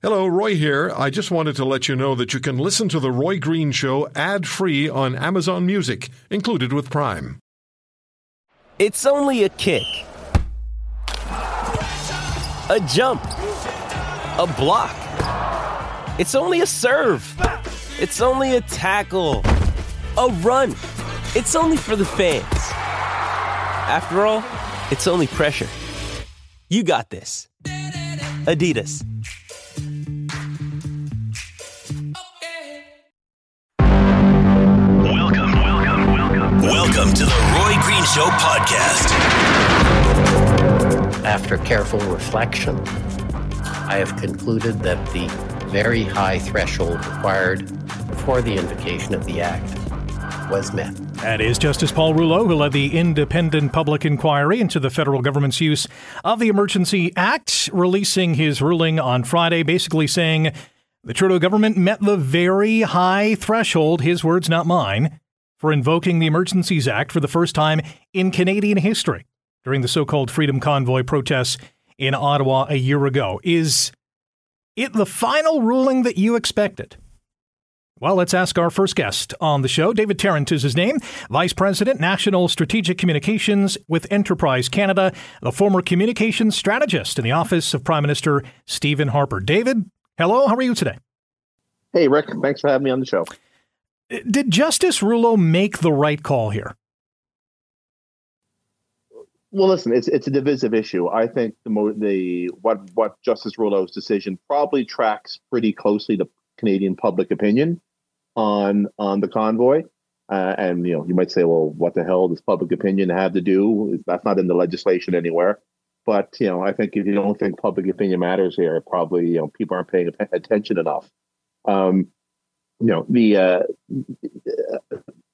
Hello, Roy here. I just wanted to let you know that you can listen to The Roy Green Show ad free on Amazon Music, included with Prime. It's only a kick, a jump, a block. It's only a serve. It's only a tackle, a run. It's only for the fans. After all, it's only pressure. You got this. Adidas. Welcome. Welcome to the Roy Green Show podcast. After careful reflection, I have concluded that the very high threshold required for the invocation of the Act was met. That is Justice Paul Rouleau, who led the independent public inquiry into the federal government's use of the Emergency Act, releasing his ruling on Friday, basically saying the Trudeau government met the very high threshold, his words, not mine, for invoking the Emergencies Act for the first time in Canadian history during the so called Freedom Convoy protests in Ottawa a year ago. Is it the final ruling that you expected? Well, let's ask our first guest on the show. David Tarrant is his name, Vice President, National Strategic Communications with Enterprise Canada, the former communications strategist in the office of Prime Minister Stephen Harper. David, hello, how are you today? Hey, Rick, thanks for having me on the show. Did Justice Rouleau make the right call here? Well, listen, it's it's a divisive issue. I think the mo- the what what Justice Rouleau's decision probably tracks pretty closely to Canadian public opinion on on the convoy. Uh, and you know, you might say, well, what the hell does public opinion have to do? That's not in the legislation anywhere. But you know, I think if you don't think public opinion matters here, probably you know people aren't paying attention enough. Um, you know, the uh,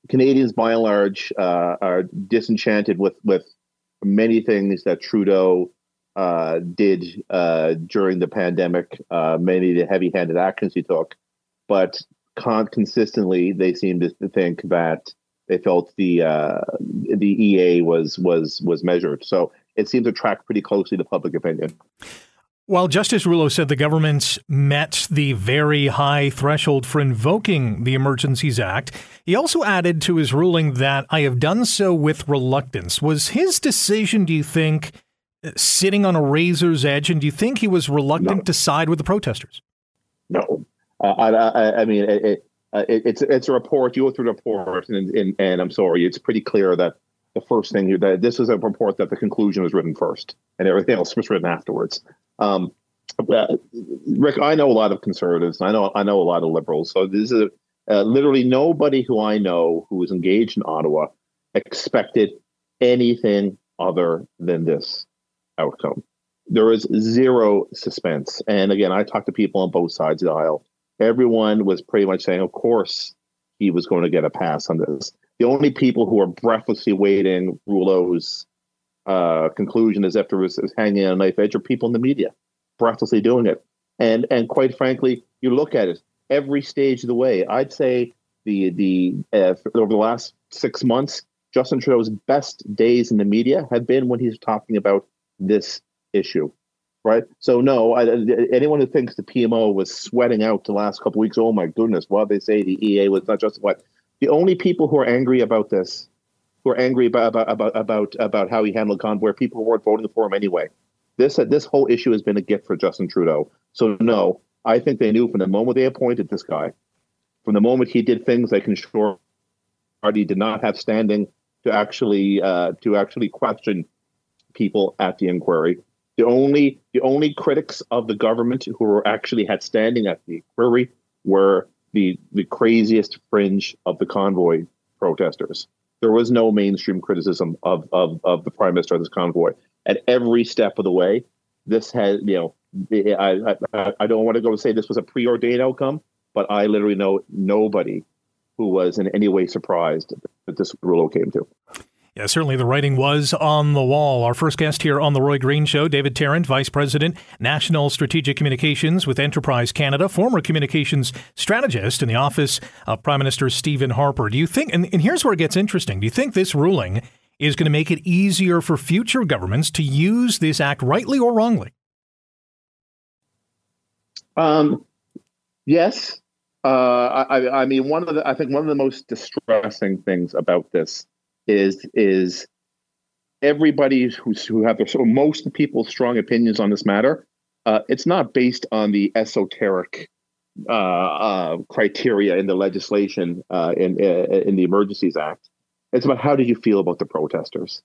Canadians by and large uh, are disenchanted with with many things that Trudeau uh, did uh, during the pandemic, uh, many of the heavy-handed actions he took, but con- consistently they seem to think that they felt the uh, the EA was was was measured. So it seems to track pretty closely to public opinion. While Justice Rouleau said the government met the very high threshold for invoking the Emergencies Act, he also added to his ruling that I have done so with reluctance. Was his decision, do you think, sitting on a razor's edge, and do you think he was reluctant No. to side with the protesters? No, uh, I, I, I mean it, it, uh, it, it's it's a report. You go through the report, and, and and I'm sorry, it's pretty clear that the first thing you that this is a report that the conclusion was written first, and everything else was written afterwards. Um, Rick, I know a lot of conservatives. I know I know a lot of liberals. So this is uh, literally nobody who I know who was engaged in Ottawa expected anything other than this outcome. There was zero suspense. And again, I talked to people on both sides of the aisle. Everyone was pretty much saying, of course, he was going to get a pass on this. The only people who were breathlessly waiting Rouleau's uh, conclusion as if there was, was hanging on a knife edge or people in the media, breathlessly doing it. And and quite frankly, you look at it every stage of the way. I'd say the the uh, over the last six months, Justin Trudeau's best days in the media have been when he's talking about this issue, right? So no, I, anyone who thinks the PMO was sweating out the last couple weeks, oh my goodness, what they say the EA was not justified. The only people who are angry about this, who are angry about about about about, about how he handled convoy, people weren't voting for him anyway. This uh, this whole issue has been a gift for Justin Trudeau. So no, I think they knew from the moment they appointed this guy, from the moment he did things like ensure party did not have standing to actually uh, to actually question people at the inquiry. The only the only critics of the government who were actually had standing at the inquiry were the the craziest fringe of the convoy protesters. There was no mainstream criticism of of, of the prime minister of this convoy at every step of the way. This has you know I I, I don't want to go and say this was a preordained outcome, but I literally know nobody who was in any way surprised that this rule came to. Yeah, certainly the writing was on the wall. Our first guest here on The Roy Green Show, David Tarrant, Vice President, National Strategic Communications with Enterprise Canada, former communications strategist in the office of Prime Minister Stephen Harper. Do you think, and, and here's where it gets interesting, do you think this ruling is going to make it easier for future governments to use this act rightly or wrongly? Um, yes. Uh, I, I mean, one of the I think one of the most distressing things about this is is everybody who's who have their so most people's strong opinions on this matter. Uh, it's not based on the esoteric uh, uh, criteria in the legislation uh, in in the Emergencies Act. It's about how do you feel about the protesters,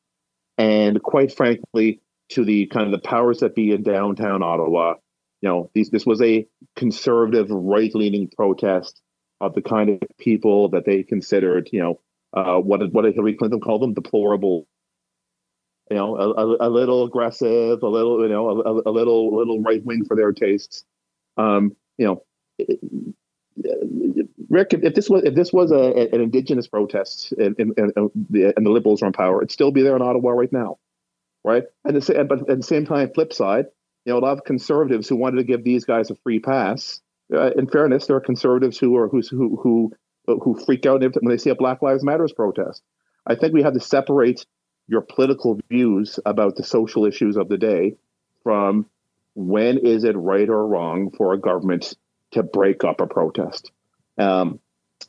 and quite frankly, to the kind of the powers that be in downtown Ottawa, you know, these, this was a conservative, right-leaning protest of the kind of people that they considered, you know, uh, what what did Hillary Clinton call them? Deplorable. You know, a, a, a little aggressive, a little, you know, a, a little, little right wing for their tastes. Um, you know, Rick, if this was if this was a, an indigenous protest and, and, and, the, and the liberals are in power, it'd still be there in Ottawa right now, right? And the, but at the same time, flip side, you know, a lot of conservatives who wanted to give these guys a free pass. Uh, in fairness, there are conservatives who are who who who who freak out when they see a Black Lives Matters protest. I think we have to separate your political views about the social issues of the day from when is it right or wrong for a government to break up a protest. Um,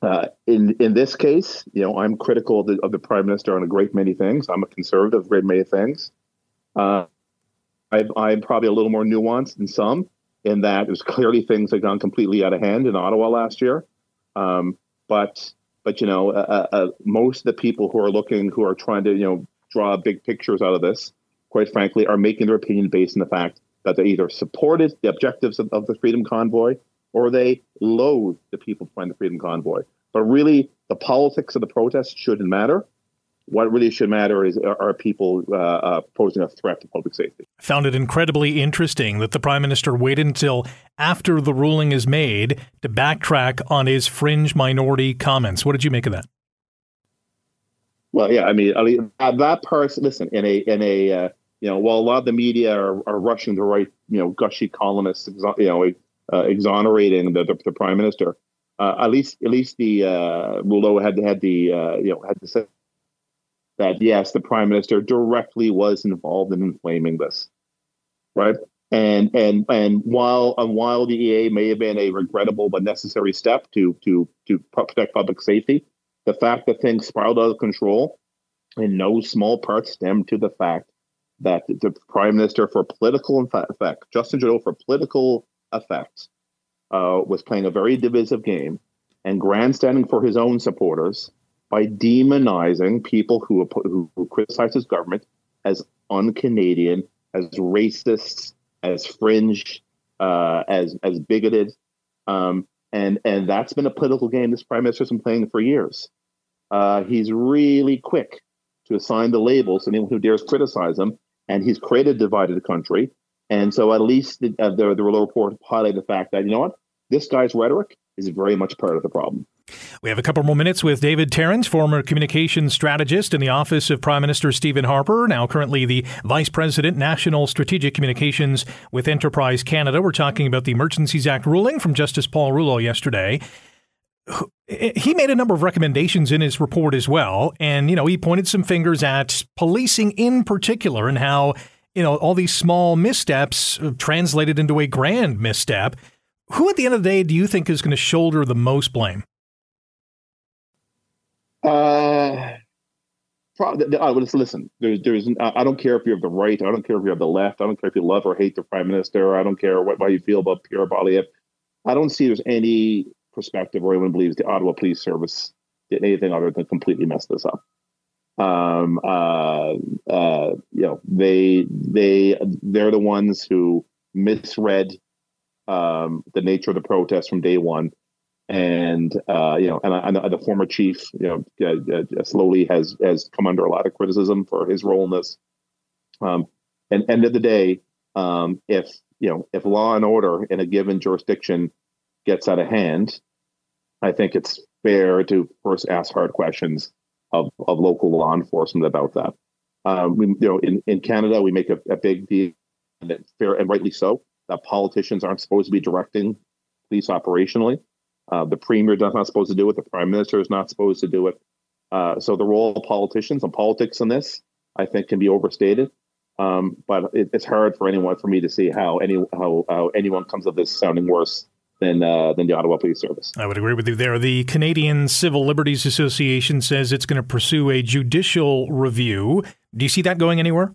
uh, in in this case, you know, I'm critical of the, of the prime minister on a great many things. I'm a conservative, great many things. Uh, I, am probably a little more nuanced than some in that there's clearly things that gone completely out of hand in Ottawa last year. Um, but but you know, uh, uh, uh, most of the people who are looking, who are trying to you know draw big pictures out of this, quite frankly, are making their opinion based on the fact that they either supported the objectives of, of the Freedom Convoy or they loathe the people behind the Freedom Convoy. But really, the politics of the protest shouldn't matter what really should matter is are people uh, uh, posing a threat to public safety. Found it incredibly interesting that the prime minister waited until after the ruling is made to backtrack on his fringe minority comments. What did you make of that? Well, yeah, I mean, I mean that person. Listen, in a in a uh, you know, while a lot of the media are, are rushing to write you know gushy columnists, you know, uh, exonerating the, the, the prime minister. Uh, at least, at least the uh, Rouleau had had the uh, you know had to say that yes, the prime minister directly was involved in inflaming this, right? And and and while and while the EA may have been a regrettable but necessary step to to to protect public safety, the fact that things spiraled out of control, in no small part, stemmed to the fact that the prime minister, for political effect, Justin Trudeau, for political effect, uh, was playing a very divisive game and grandstanding for his own supporters by demonizing people who, who, who criticize his government as un-Canadian, as racists, as fringe, uh, as as bigoted, um, and and that's been a political game this prime minister's been playing for years. Uh, he's really quick to assign the labels to anyone who dares criticize him, and he's created a divided country. And so, at least the uh, the, the report highlighted the fact that you know what this guy's rhetoric is very much part of the problem. We have a couple more minutes with David Tarrant, former communications strategist in the office of Prime Minister Stephen Harper, now currently the Vice President, National Strategic Communications with Enterprise Canada. We're talking about the Emergencies Act ruling from Justice Paul Rouleau yesterday. Eh, he made a number of recommendations in his report as well. And, you know, he pointed some fingers at policing in particular and how, you know, all these small missteps uh, translated into a grand misstep. Who at the end of the day do you think is going to shoulder the most blame? Uh, probably, I would just listen. There's, there's. I don't care if you're the right. I don't care if you're the left. I don't care if you love or hate the prime minister. I don't care what, how you feel about Pierre Poilievre. I don't see there's any perspective where anyone believes the Ottawa Police Service did anything other than completely mess this up. Um, uh, uh, you know, they they they're the ones who misread um, the nature of the protest from day one and uh, you know, and, and, the former chief, you know, uh, uh, slowly has has come under a lot of criticism for his role in this. Um, and end of the day, um, if you know, if law and order in a given jurisdiction gets out of hand, I think it's fair to first ask hard questions of, of local law enforcement about that. Um, we, you know, in, in Canada, we make a, a big deal, and fair and rightly so, that politicians aren't supposed to be directing police operationally. Uh, the premier is not supposed to do it. The prime minister is not supposed to do it. Uh, so the role of politicians and politics in this, I think, can be overstated. Um, but it, it's hard for anyone for me to see how any how, how anyone comes of this sounding worse than uh, than the Ottawa Police Service. I would agree with you there. The Canadian Civil Liberties Association says it's going to pursue a judicial review. Do you see that going anywhere?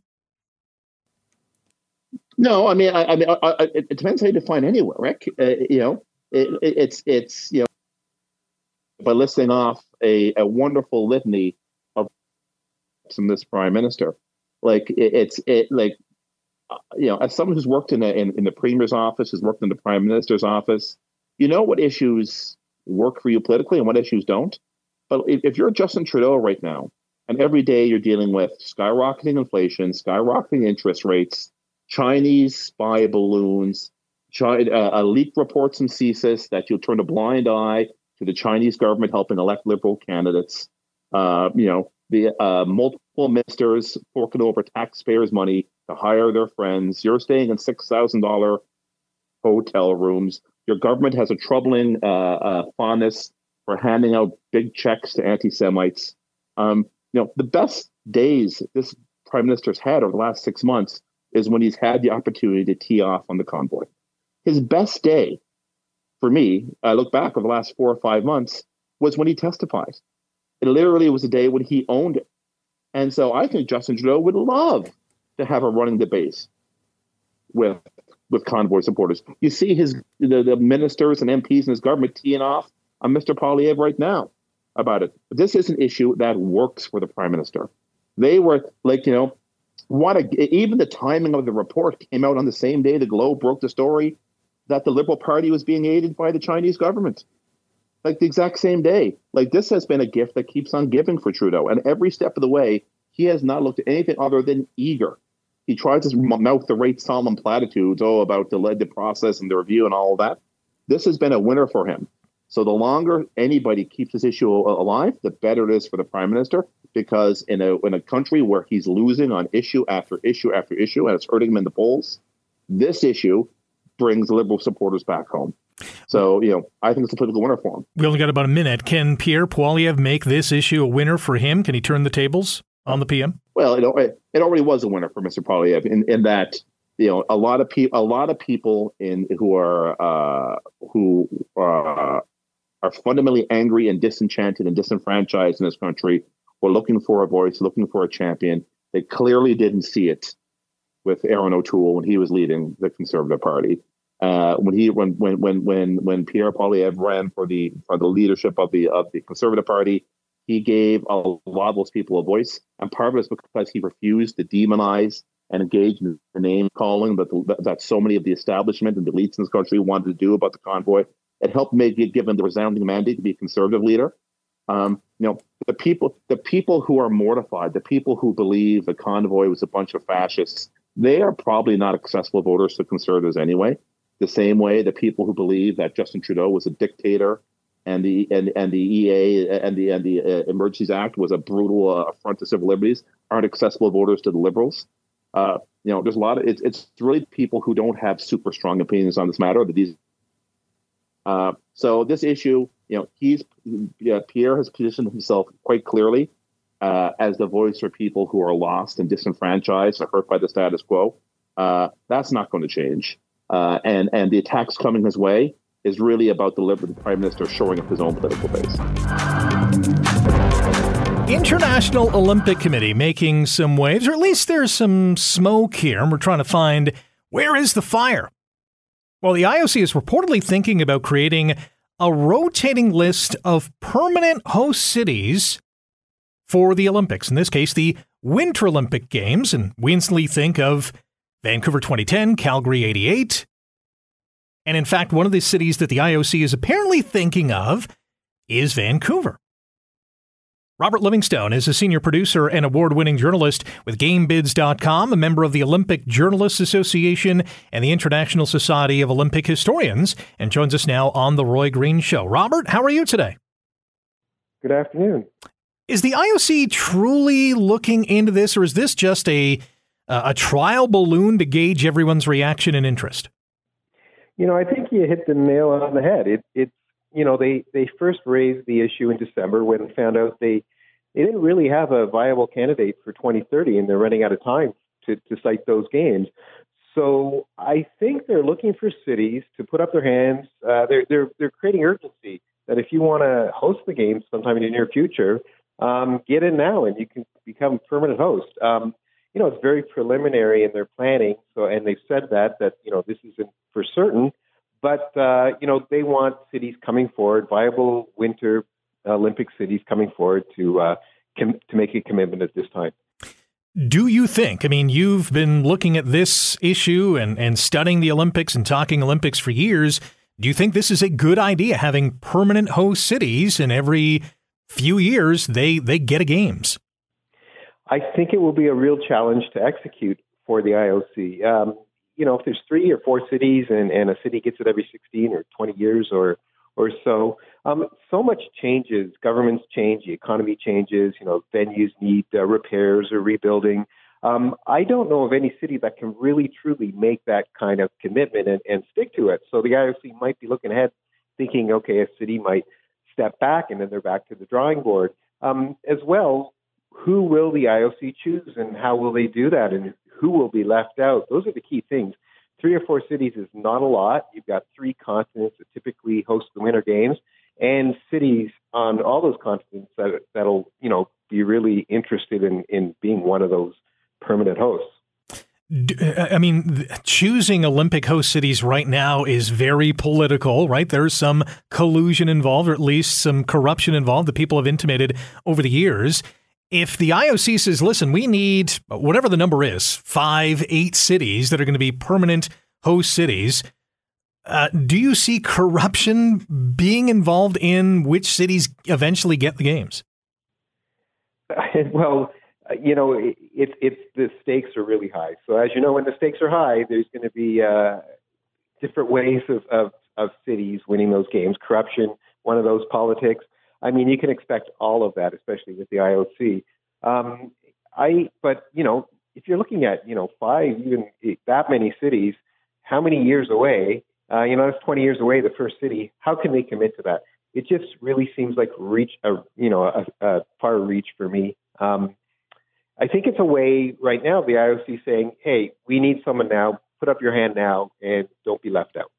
No, I mean, I, I mean, I, I, it depends how you define anywhere, Rick. Uh, you know, it, it, it's it's you know, by listing off a, a wonderful litany of from this prime minister, like it, it's it like uh, you know, as someone who's worked in, a, in in the premier's office, has worked in the prime minister's office, you know what issues work for you politically and what issues don't. But if, if you're Justin Trudeau right now, and every day you're dealing with skyrocketing inflation, skyrocketing interest rates Chinese spy balloons, China, uh, leaked reports from CSIS that you'll turn a blind eye to the Chinese government helping elect liberal candidates. Uh, you know, the uh, multiple ministers forking over taxpayers' money to hire their friends. You're staying in six thousand dollar hotel rooms. Your government has a troubling uh, uh, fondness for handing out big checks to anti-Semites. Um, you know, the best days this prime minister's had over the last six months is when he's had the opportunity to tee off on the convoy. His best day for me, I look back over the last four or five months, was when he testified. It literally was a day when he owned it. And so I think Justin Trudeau would love to have a running debate with with convoy supporters. You see his the, the ministers and MPs in his government teeing off on Mr. Poilievre right now about it. This is an issue that works for the prime minister. They were like, you know, what a, even the timing of the report came out on the same day the Globe broke the story that the Liberal Party was being aided by the Chinese government. Like the exact same day. Like this has been a gift that keeps on giving for Trudeau. And every step of the way, he has not looked at anything other than eager. He tries to mouth the right solemn platitudes, oh, about the led the process and the review and all of that. This has been a winner for him. So the longer anybody keeps this issue alive, the better it is for the prime minister. Because in a in a country where he's losing on issue after issue after issue, and it's hurting him in the polls, this issue brings liberal supporters back home. So you know, I think it's a political winner for him. We only got about a minute. Can Pierre Poilievre make this issue a winner for him? Can he turn the tables on the PM? Well, it, it already was a winner for Mr. Poilievre in, in that you know a lot of people a lot of people in who are uh, who uh, are fundamentally angry and disenchanted and disenfranchised in this country were looking for a voice, looking for a champion. They clearly didn't see it with Erin O'Toole when he was leading the Conservative Party. Uh, when he when when when when when Pierre Poilievre ran for the for the leadership of the of the Conservative Party, he gave a lot of those people a voice, and part of it is because he refused to demonize and engage in the name calling that that so many of the establishment and the elites in this country wanted to do about the convoy. It helped make it give him the resounding mandate to be a conservative leader. Um, you know, the people, the people who are mortified, the people who believe the convoy was a bunch of fascists, they are probably not accessible voters to conservatives anyway. The same way the people who believe that Justin Trudeau was a dictator and the and and the EA and the and the uh, Emergencies Act was a brutal uh, affront to civil liberties aren't accessible voters to the liberals. Uh, you know, there's a lot of it's it's really people who don't have super strong opinions on this matter that these uh, so this issue, you know, he's Pierre has positioned himself quite clearly uh, as the voice for people who are lost and disenfranchised or hurt by the status quo. Uh, that's not going to change, uh, and and the attacks coming his way is really about the Liberal Prime Minister shoring up his own political base. International Olympic Committee making some waves, or at least there's some smoke here, and we're trying to find where is the fire. Well, the IOC is reportedly thinking about creating a rotating list of permanent host cities for the Olympics. In this case, the Winter Olympic Games. And we instantly think of Vancouver 2010, Calgary 88. And in fact, one of the cities that the IOC is apparently thinking of is Vancouver. Robert Livingstone is a senior producer and award winning journalist with GamesBids.com, a member of the Olympic Journalists Association and the International Society of Olympic Historians, and joins us now on The Roy Green Show. Robert, how are you today? Good afternoon. Is the IOC truly looking into this, or is this just a, a trial balloon to gauge everyone's reaction and interest? You know, I think you hit the nail on the head. It, it's you know, they they first raised the issue in December when they found out they they didn't really have a viable candidate for 2030, and they're running out of time to, to site those games. So I think they're looking for cities to put up their hands. Uh, they're they're they're creating urgency that if you want to host the games sometime in the near future, um, get in now and you can become permanent host. Um, you know, it's very preliminary in their planning. So, and they've said that that you know this isn't for certain, but uh, you know they want cities coming forward, viable winter Olympic cities coming forward to uh, com- to make a commitment at this time. Do you think? I mean, you've been looking at this issue and, and studying the Olympics and talking Olympics for years. Do you think this is a good idea, having permanent host cities in every few years they, they get a games? I think it will be a real challenge to execute for the IOC. Um, you know, if there's three or four cities and, and a city gets it every 16 or 20 years or or so, um, so much changes. Governments change, the economy changes. You know, venues need uh, repairs or rebuilding. Um, I don't know of any city that can really truly make that kind of commitment and, and stick to it. So the IOC might be looking ahead, thinking, okay, a city might step back and then they're back to the drawing board. Um, as well, who will the IOC choose and how will they do that and who will be left out? Those are the key things. Three or four cities is not a lot. You've got three continents that typically host the Winter Games, and cities on all those continents that that'll you know be really interested in in being one of those permanent hosts. I mean, choosing Olympic host cities right now is very political, right? There's some collusion involved, or at least some corruption involved that people have intimated over the years if the IOC says, listen, we need whatever the number is, five, eight cities that are going to be permanent host cities, uh, do you see corruption being involved in which cities eventually get the games? Well, you know, it's it's the stakes are really high. So as you know, when the stakes are high, there's going to be uh, different ways of, of of cities winning those games. Corruption, one of those politics. I mean, you can expect all of that, especially with the IOC. Um, I, but you know, if you're looking at you know five, even that many cities, how many years away? Uh, you know, that's 20 years away. The first city. How can they commit to that? It just really seems like reach a you know a, a far reach for me. Um, I think it's a way right now. The IOC saying, "Hey, we need someone now. Put up your hand now, and don't be left out."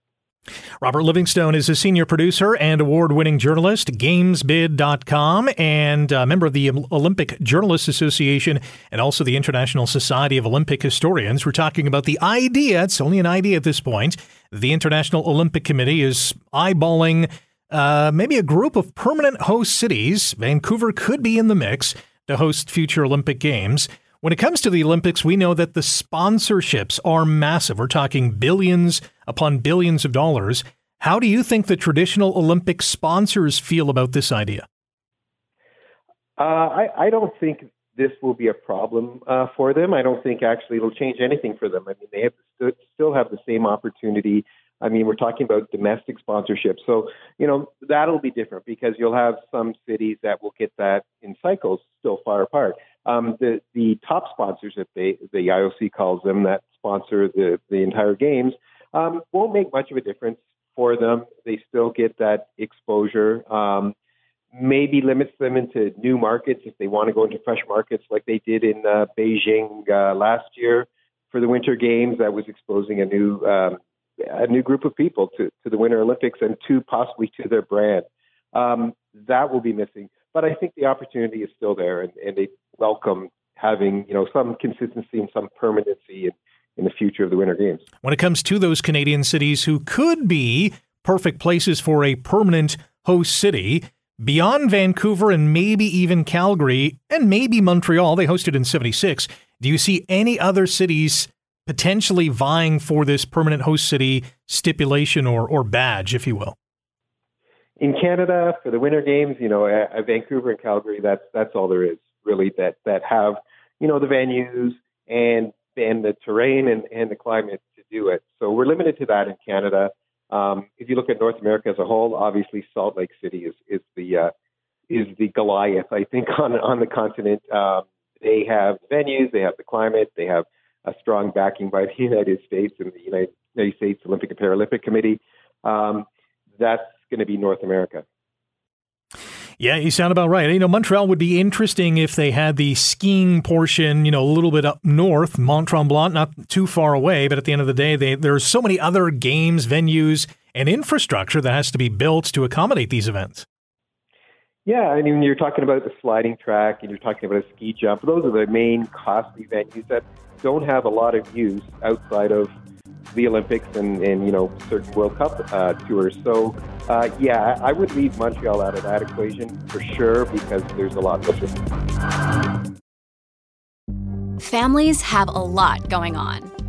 Robert Livingstone is a senior producer and award winning journalist, GamesBids.com, and a member of the Olympic Journalists Association and also the International Society of Olympic Historians. We're talking about the idea, it's only an idea at this point. The International Olympic Committee is eyeballing uh, maybe a group of permanent host cities. Vancouver could be in the mix to host future Olympic Games. When it comes to the Olympics, we know that the sponsorships are massive. We're talking billions upon billions of dollars. How do you think the traditional Olympic sponsors feel about this idea? Uh, I, I, don't think this will be a problem uh, for them. I don't think actually it'll change anything for them. I mean, they have st- still have the same opportunity. I mean, we're talking about domestic sponsorship. So, you know, that'll be different because you'll have some cities that will get that in cycles still far apart. Um, the the top sponsors that they the IOC calls them that sponsor the the entire games um, won't make much of a difference for them. They still get that exposure. Um, maybe limits them into new markets if they want to go into fresh markets like they did in uh, Beijing uh, last year for the Winter Games. That was exposing a new um, a new group of people to, to the Winter Olympics and to possibly to their brand. Um, that will be missing. But I think the opportunity is still there, and, and they welcome having you know some consistency and some permanency in, in the future of the Winter Games. When it comes to those Canadian cities who could be perfect places for a permanent host city, beyond Vancouver and maybe even Calgary and maybe Montreal, they hosted in 76. Do you see any other cities potentially vying for this permanent host city stipulation or, or badge, if you will? in Canada for the Winter Games, you know, at, at Vancouver and Calgary, that's that's all there is really that that have you know the venues and and the terrain and, and the climate to do it. So we're limited to that in Canada. Um, if you look at North America as a whole, obviously Salt Lake City is is the uh, is the Goliath, I think, on on the continent. Um, they have venues, they have the climate, they have a strong backing by the United States and the United, States Olympic and Paralympic Committee. Um, that's going to be North America. Yeah, you sound about right. You know, Montreal would be interesting if they had the skiing portion, you know, a little bit up north, Mont Tremblant, not too far away. But at the end of the day, they, there's so many other games, venues, and infrastructure that has to be built to accommodate these events. Yeah, I mean, you're talking about the sliding track and you're talking about a ski jump. Those are the main costly venues that don't have a lot of use outside of the Olympics and, and you know certain World Cup uh, tours. So uh, yeah, I would leave Montreal out of that equation for sure because there's a lot missing. Families have a lot going on.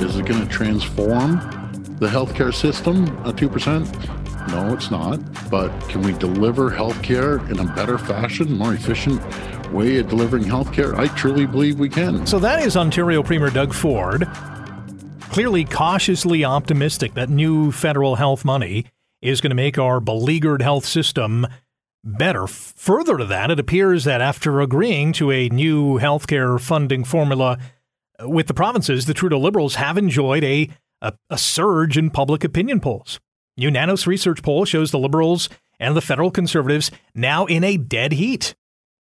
Is it going to transform the healthcare system at 2%? No, it's not. But can we deliver healthcare in a better fashion, more efficient way of delivering healthcare? I truly believe we can. So that is Ontario Premier Doug Ford clearly cautiously optimistic that new federal health money is going to make our beleaguered health system better. Further to that, it appears that after agreeing to a new healthcare funding formula with the provinces, the Trudeau Liberals have enjoyed a, a, a surge in public opinion polls. New Nanos research poll shows the Liberals and the federal Conservatives now in a dead heat.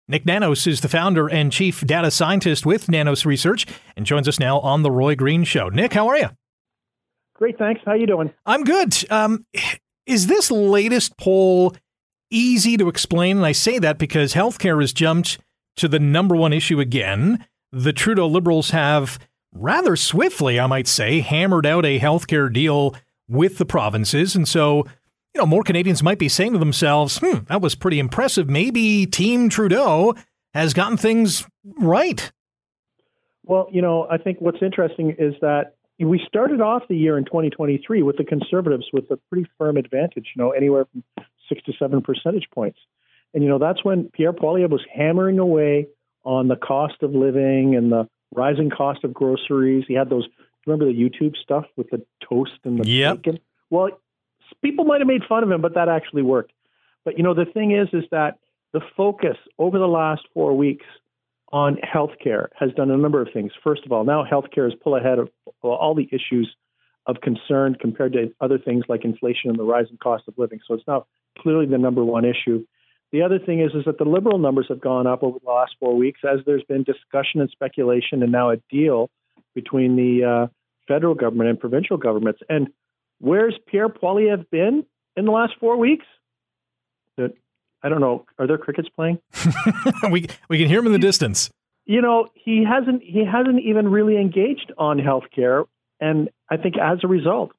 Nick Nanos is the founder and chief data scientist with Nanos Research and joins us now on the Roy Green Show. Nick, how are you? Great, thanks. How you doing? I'm good. Um, is this latest poll easy to explain? And I say that because healthcare has jumped to the number one issue again. The Trudeau Liberals have rather swiftly, I might say, hammered out a healthcare deal with the provinces. And so you know, more Canadians might be saying to themselves, hmm, that was pretty impressive. Maybe Team Trudeau has gotten things right. Well, you know, I think what's interesting is that we started off the year in 2023 with the Conservatives with a pretty firm advantage, you know, anywhere from six to seven percentage points. And, you know, that's when Pierre Poilievre was hammering away on the cost of living and the rising cost of groceries. He had those, remember the YouTube stuff with the toast and the yep. bacon? Well, people might have made fun of him, but that actually worked. But you know, the thing is, is that the focus over the last four weeks on healthcare has done a number of things. First of all, now healthcare is pull ahead of all the issues of concern compared to other things like inflation and the rising cost of living. So it's now clearly the number one issue. The other thing is, is that the liberal numbers have gone up over the last four weeks as there's been discussion and speculation and now a deal between the uh, federal government and provincial governments. And Where's Pierre Poilievre been in the last four weeks? I don't know. Are there crickets playing? we we can hear him in the distance. You know, he hasn't he hasn't even really engaged on healthcare, and I think as a result,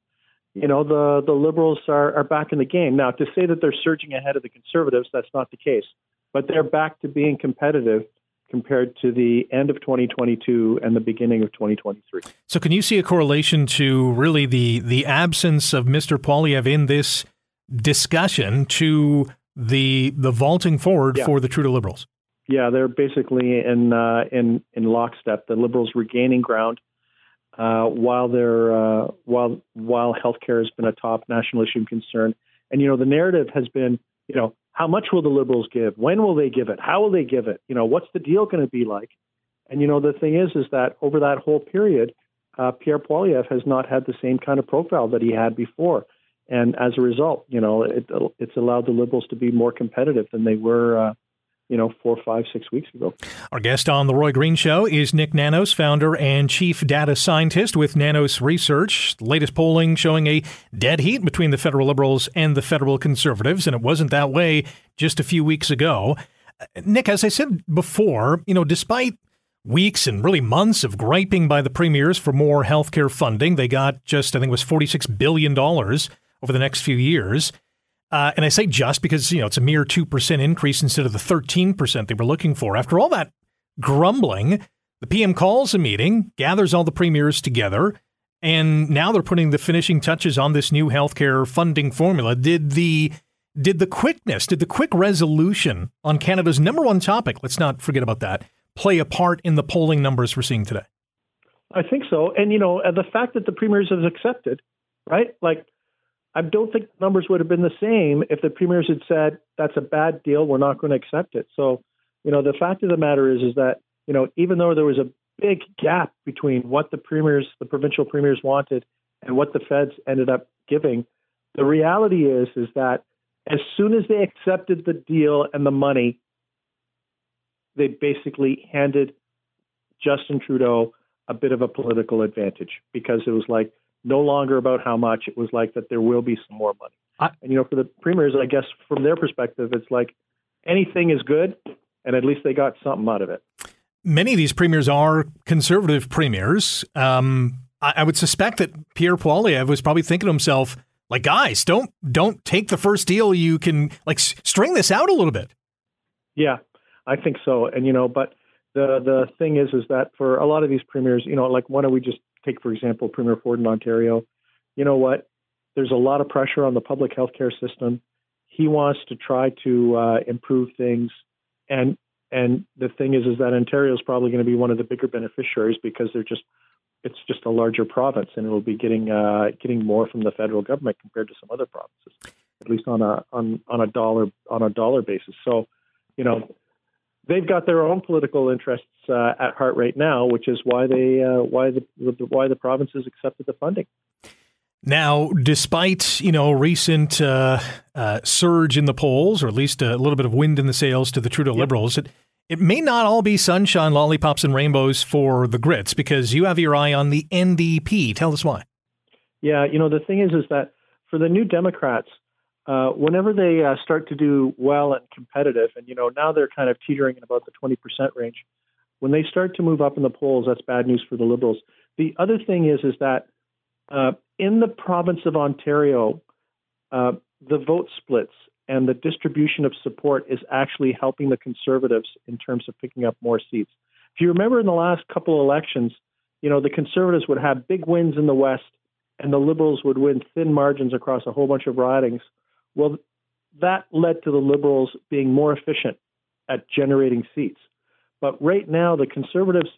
you know, the the liberals are are back in the game now. To say that they're surging ahead of the conservatives, that's not the case, but they're back to being competitive compared to the end of 2022 and the beginning of 2023. So, can you see a correlation to really the the absence of Mr. Poilievre in this discussion to the the vaulting forward yeah. for the Trudeau Liberals? Yeah, they're basically in uh, in in lockstep. The Liberals regaining ground. Uh, while they're uh, while while healthcare has been a top national issue and concern, and you know the narrative has been you know how much will the liberals give? When will they give it? How will they give it? You know, what's the deal going to be like? And you know, the thing is, is that over that whole period, uh, Pierre Poilievre has not had the same kind of profile that he had before, and as a result, you know, it, it's allowed the liberals to be more competitive than they were uh, you know, four, five, six weeks ago. Our guest on The Roy Green Show is Nick Nanos, founder and chief data scientist with Nanos Research. Latest polling showing a dead heat between the federal liberals and the federal conservatives, and it wasn't that way just a few weeks ago. Uh, Nick, as I said before, you know, despite weeks and really months of griping by the premiers for more healthcare funding, they got just, I think it was $46 billion over the next few years. Uh, and I say just because, you know, it's a mere 2% increase instead of the 13% they were looking for. After all that grumbling, the PM calls a meeting, gathers all the premiers together, and now they're putting the finishing touches on this new healthcare funding formula. Did the Did the quickness, did the quick resolution on Canada's number one topic, let's not forget about that, play a part in the polling numbers we're seeing today? I think so. And, you know, the fact that the premiers have accepted, right? Like, I don't think numbers would have been the same if the premiers had said, that's a bad deal, we're not going to accept it. So, you know, the fact of the matter is, is that, you know, even though there was a big gap between what the premiers, the provincial premiers wanted and what the feds ended up giving, the reality is, is that as soon as they accepted the deal and the money, they basically handed Justin Trudeau a bit of a political advantage because it was like no longer about how much. It was like that there will be some more money. I, and you know, for the premiers, I guess from their perspective, it's like anything is good, and at least they got something out of it. Many of these premiers are conservative premiers. Um, I, I would suspect that Pierre Poilievre was probably thinking to himself, like, guys, don't don't take the first deal. You can like string this out a little bit. Yeah, I think so. And you know, but the the thing is, is that for a lot of these premiers, you know, like why don't we just take for example Premier Ford in Ontario? You know what? There's a lot of pressure on the public healthcare system. He wants to try to uh, improve things, and and the thing is, is that Ontario is probably going to be one of the bigger beneficiaries because they're just it's just a larger province, and it will be getting uh, getting more from the federal government compared to some other provinces, at least on a on on a dollar on a dollar basis. So, you know, they've got their own political interests uh, at heart right now, which is why they uh, why the why the provinces accepted the funding. Now, despite you know recent uh, uh surge in the polls, or at least a little bit of wind in the sails to the Trudeau yep. Liberals, it it may not all be sunshine, lollipops, and rainbows for the Grits because you have your eye on the NDP. Tell us why. Yeah, you know the thing is, is that for the New Democrats, uh, whenever they uh, start to do well and competitive, and you know now they're kind of teetering in about the 20% range. When they start to move up in the polls, that's bad news for the Liberals. The other thing is, is that uh, in the province of Ontario, uh, the vote splits and the distribution of support is actually helping the conservatives in terms of picking up more seats. If you remember in the last couple of elections, you know, the conservatives would have big wins in the West and the liberals would win thin margins across a whole bunch of ridings. Well, that led to the liberals being more efficient at generating seats. But right now, the conservatives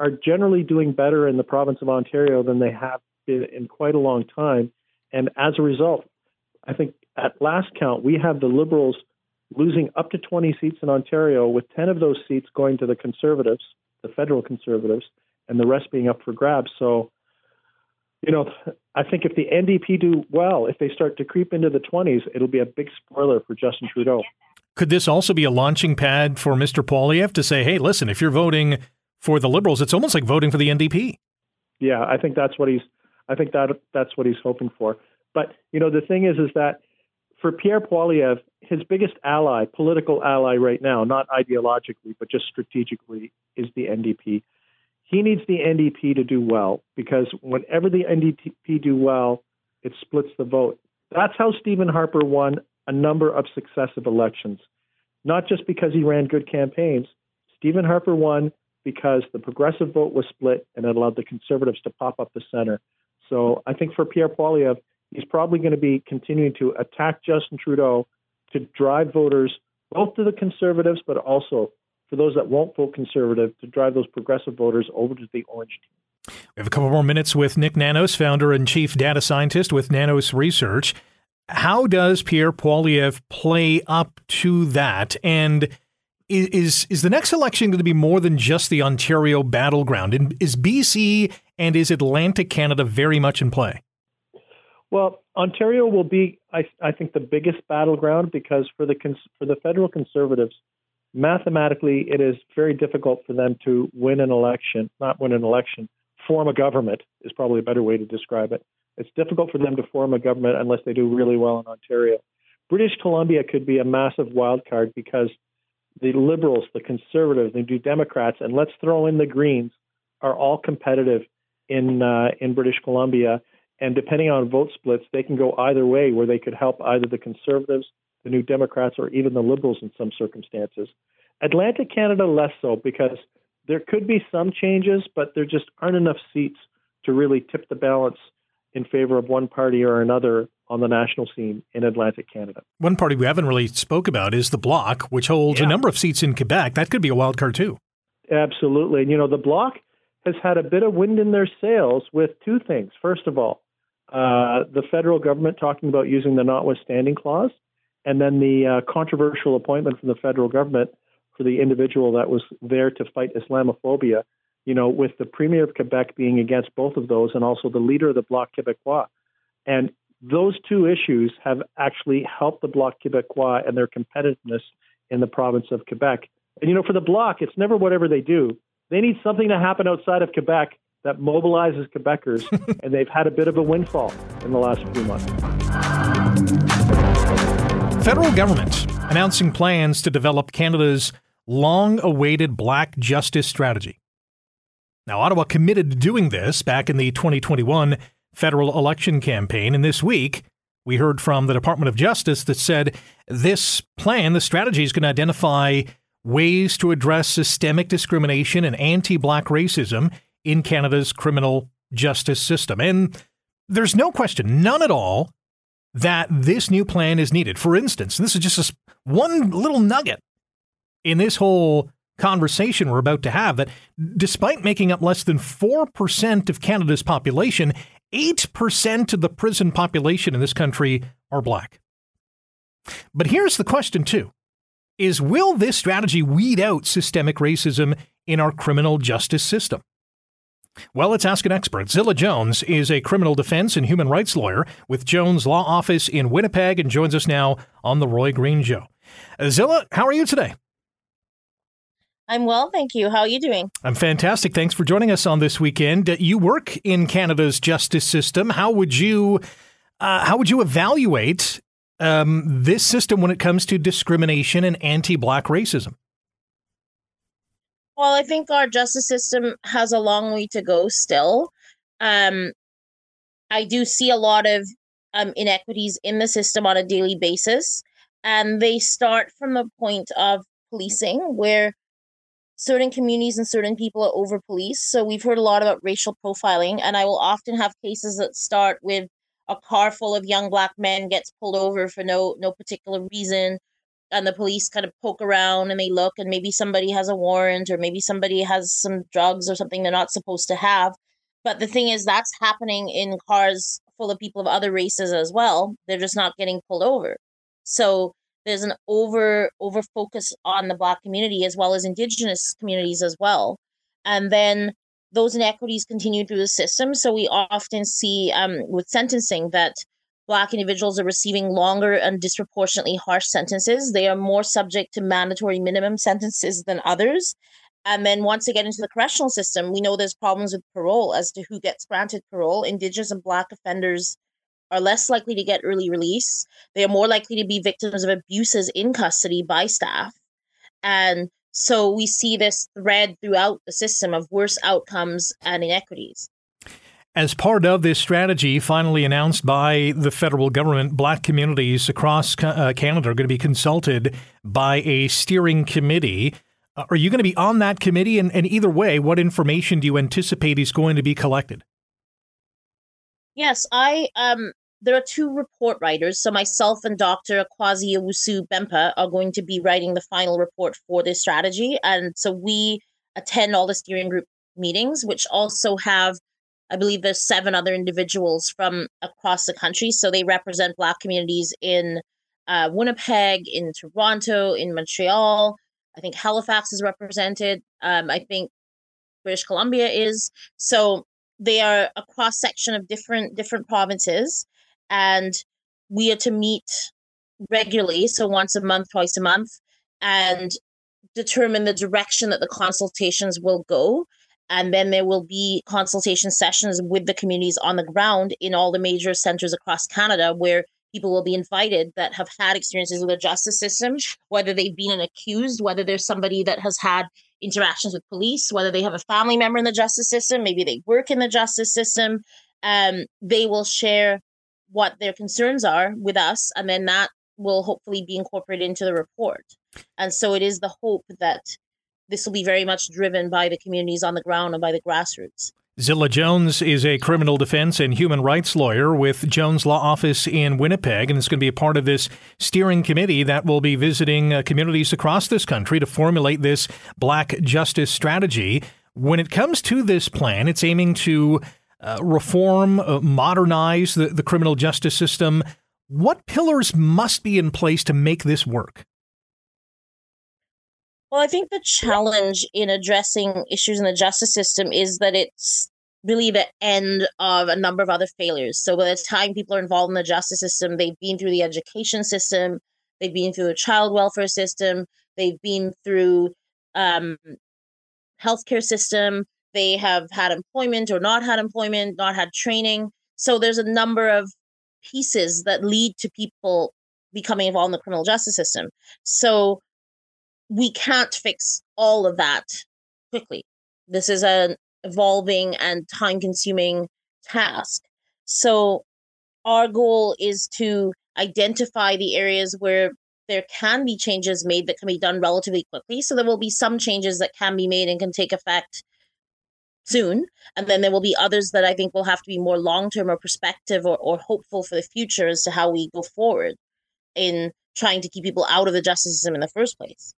are generally doing better in the province of Ontario than they have been in quite a long time. And as a result, I think at last count, we have the Liberals losing up to 20 seats in Ontario, with 10 of those seats going to the Conservatives, the federal Conservatives, and the rest being up for grabs. So, you know, I think if the NDP do well, if they start to creep into the 20s, it'll be a big spoiler for Justin Trudeau. Could this also be a launching pad for Mr. Poilievre to say, hey, listen, if you're voting for the Liberals, it's almost like voting for the NDP? Yeah, I think that's what he's. I think that that's what he's hoping for. But you know, the thing is, is that for Pierre Poilievre, his biggest ally, political ally right now, not ideologically, but just strategically, is the NDP. He needs the NDP to do well because whenever the NDP do well, it splits the vote. That's how Stephen Harper won a number of successive elections, not just because he ran good campaigns. Stephen Harper won because the progressive vote was split and it allowed the conservatives to pop up the center. So I think for Pierre Poilievre, he's probably going to be continuing to attack Justin Trudeau to drive voters both to the conservatives, but also for those that won't vote conservative to drive those progressive voters over to the orange team. We have a couple more minutes with Nick Nanos, founder and chief data scientist with Nanos Research. How does Pierre Poilievre play up to that? And is is the next election going to be more than just the Ontario battleground? And is BC and is Atlantic Canada very much in play? Well, Ontario will be, I, I think, the biggest battleground because for the for the federal Conservatives, mathematically, it is very difficult for them to win an election, not win an election, form a government is probably a better way to describe it. It's difficult for them to form a government unless they do really well in Ontario. British Columbia could be a massive wild card because the Liberals, the Conservatives, the New Democrats, and let's throw in the Greens are all competitive in uh, in British Columbia and depending on vote splits, they can go either way, where they could help either the Conservatives, the New Democrats, or even the Liberals in some circumstances. Atlantic Canada, less so, because there could be some changes, but there just aren't enough seats to really tip the balance in favor of one party or another on the national scene in Atlantic Canada. One party we haven't really spoke about is the Bloc, which holds yeah. a number of seats in Quebec. That could be a wild card too. Absolutely. And you know, the Bloc has had a bit of wind in their sails with two things. First of all, uh, the federal government talking about using the notwithstanding clause, and then the uh, controversial appointment from the federal government for the individual that was there to fight Islamophobia. You know, with the premier of Quebec being against both of those, and also the leader of the Bloc Québécois, and those two issues have actually helped the Bloc Québécois and their competitiveness in the province of Quebec. And you know, for the Bloc, it's never whatever they do. They need something to happen outside of Quebec that mobilizes Quebecers, and they've had a bit of a windfall in the last few months. Federal government announcing plans to develop Canada's long awaited black justice strategy. Now, Ottawa committed to doing this back in the 2021 federal election campaign, and this week we heard from the Department of Justice that said this plan, the strategy, is going to identify ways to address systemic discrimination and anti black racism in Canada's criminal justice system. And there's no question, none at all, that this new plan is needed. For instance, this is just a, one little nugget in this whole conversation we're about to have that despite making up less than 4% of Canada's population, 8% of the prison population in this country are black. But here's the question, too is will this strategy weed out systemic racism in our criminal justice system? Well, let's ask an expert. Zilla Jones is a criminal defense and human rights lawyer with Jones Law Office in Winnipeg and joins us now on The Roy Green Show. Uh, Zilla, how are you today? I'm well, thank you. How are you doing? I'm fantastic. Thanks for joining us on this weekend. Uh, you work in Canada's justice system. How would you uh, how would you evaluate um, this system when it comes to discrimination and anti-black racism? Well, I think our justice system has a long way to go still. Um, I do see a lot of um, inequities in the system on a daily basis, and they start from the point of policing, where certain communities and certain people are over policed. So we've heard a lot about racial profiling, and I will often have cases that start with a car full of young black men gets pulled over for no no particular reason and the police kind of poke around and they look and maybe somebody has a warrant or maybe somebody has some drugs or something they're not supposed to have. But the thing is that's happening in cars full of people of other races as well. They're just not getting pulled over. So there's an over over focus on the black community as well as indigenous communities as well. And then those inequities continue through the system. So we often see um, with sentencing that Black individuals are receiving longer and disproportionately harsh sentences. They are more subject to mandatory minimum sentences than others. And then once they get into the correctional system, we know there's problems with parole as to who gets granted parole. Indigenous and Black offenders are less likely to get early release. They are more likely to be victims of abuses in custody by staff. And so we see this thread throughout the system of worse outcomes and inequities. As part of this strategy, finally announced by the federal government, black communities across uh, Canada are going to be consulted by a steering committee. Uh, are you going to be on that committee? And, and either way, what information do you anticipate is going to be collected? Yes, I um there are two report writers. So myself and Dr. Kwasi Owusu Bempah are going to be writing the final report for this strategy. And so we attend all the steering group meetings, which also have I believe there's seven other individuals from across the country. So they represent Black communities in uh, Winnipeg, in Toronto, in Montreal. I think Halifax is represented. Um, I think British Columbia is. So they are a cross section of different different provinces, and we are to meet regularly, so once a month, twice a month, and determine the direction that the consultations will go and then there will be consultation sessions with the communities on the ground in all the major centers across Canada where people will be invited that have had experiences with the justice system, whether they've been an accused, whether there's somebody that has had interactions with police, whether they have a family member in the justice system, maybe they work in the justice system. Um, they will share what their concerns are with us, and then that will hopefully be incorporated into the report. And so it is the hope that this will be very much driven by the communities on the ground and by the grassroots. Zilla Jones is a criminal defense and human rights lawyer with Jones Law Office in Winnipeg, and is going to be a part of this steering committee that will be visiting uh, communities across this country to formulate this black justice strategy. When it comes to this plan, it's aiming to uh, reform, uh, modernize the, the criminal justice system. What pillars must be in place to make this work? Well, I think the challenge in addressing issues in the justice system is that it's really the end of a number of other failures. So by the time people are involved in the justice system, they've been through the education system, they've been through the child welfare system, they've been through um, healthcare system, they have had employment or not had employment, not had training. So there's a number of pieces that lead to people becoming involved in the criminal justice system. So we can't fix all of that quickly. This is an evolving and time consuming task. So, our goal is to identify the areas where there can be changes made that can be done relatively quickly. So, there will be some changes that can be made and can take effect soon. And then there will be others that I think will have to be more long term or perspective or, or hopeful for the future as to how we go forward in trying to keep people out of the justice system in the first place.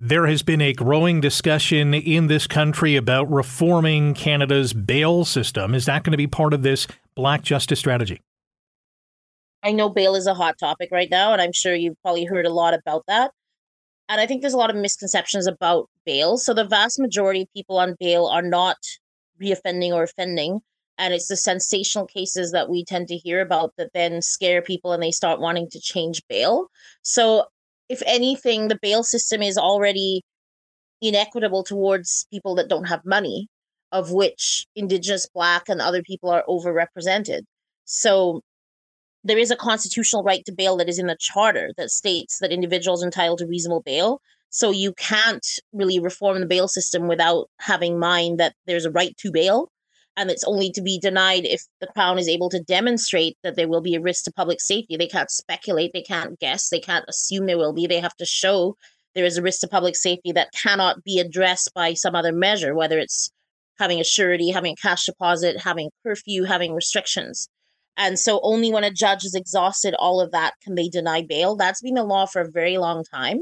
There has been a growing discussion in this country about reforming Canada's bail system. Is that going to be part of this black justice strategy? I know bail is a hot topic right now, and I'm sure you've probably heard a lot about that. And I think there's a lot of misconceptions about bail. So the vast majority of people on bail are not reoffending or offending. And it's the sensational cases that we tend to hear about that then scare people and they start wanting to change bail. So if anything, the bail system is already inequitable towards people that don't have money, of which Indigenous, Black, and other people are overrepresented. So there is a constitutional right to bail that is in the charter that states that individuals entitled to reasonable bail. So you can't really reform the bail system without having mind that there's a right to bail and it's only to be denied if the crown is able to demonstrate that there will be a risk to public safety. They can't speculate they can't guess they can't assume there will be. They have to show there is a risk to public safety that cannot be addressed by some other measure whether it's having a surety having a cash deposit having curfew having restrictions. And so only when a judge has exhausted all of that can they deny bail. That's been the law for a very long time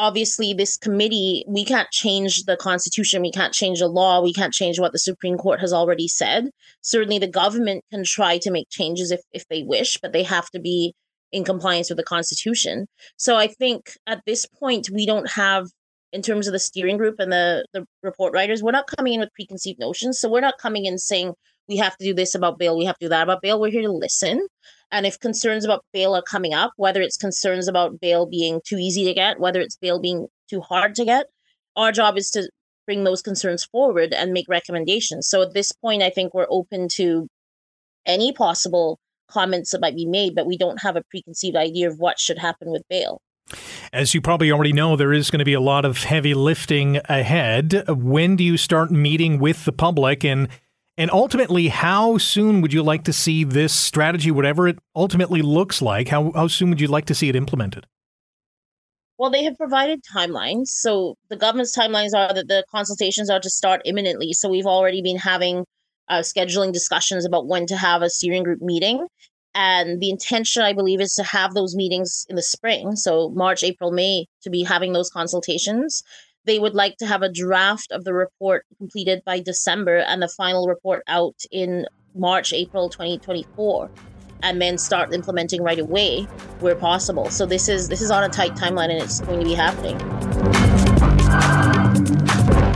obviously this committee we can't change the constitution we can't change the law we can't change what the supreme court has already said. Certainly the government can try to make changes if, if they wish but they have to be in compliance with the constitution. So i think at this point we don't have in terms of the steering group and the the report writers we're not coming in with preconceived notions. So we're not coming in saying we have to do this about bail we have to do that about bail we're here to listen and if concerns about bail are coming up, whether it's concerns about bail being too easy to get, whether it's bail being too hard to get, our job is to bring those concerns forward and make recommendations. So at this point, I think we're open to any possible comments that might be made, but we don't have a preconceived idea of what should happen with bail. As you probably already know, there is going to be a lot of heavy lifting ahead. When do you start meeting with the public and and ultimately, how soon would you like to see this strategy, whatever it ultimately looks like, how, how soon would you like to see it implemented? Well, they have provided timelines. So the government's timelines are that the consultations are to start imminently. So we've already been having uh, scheduling discussions about when to have a steering group meeting. And the intention, I believe, is to have those meetings in the spring. So March, April, May, to be having those consultations. They would like to have a draft of the report completed by December and the final report out in March, April 2024 and then start implementing right away where possible. So this is this is on a tight timeline and it's going to be happening.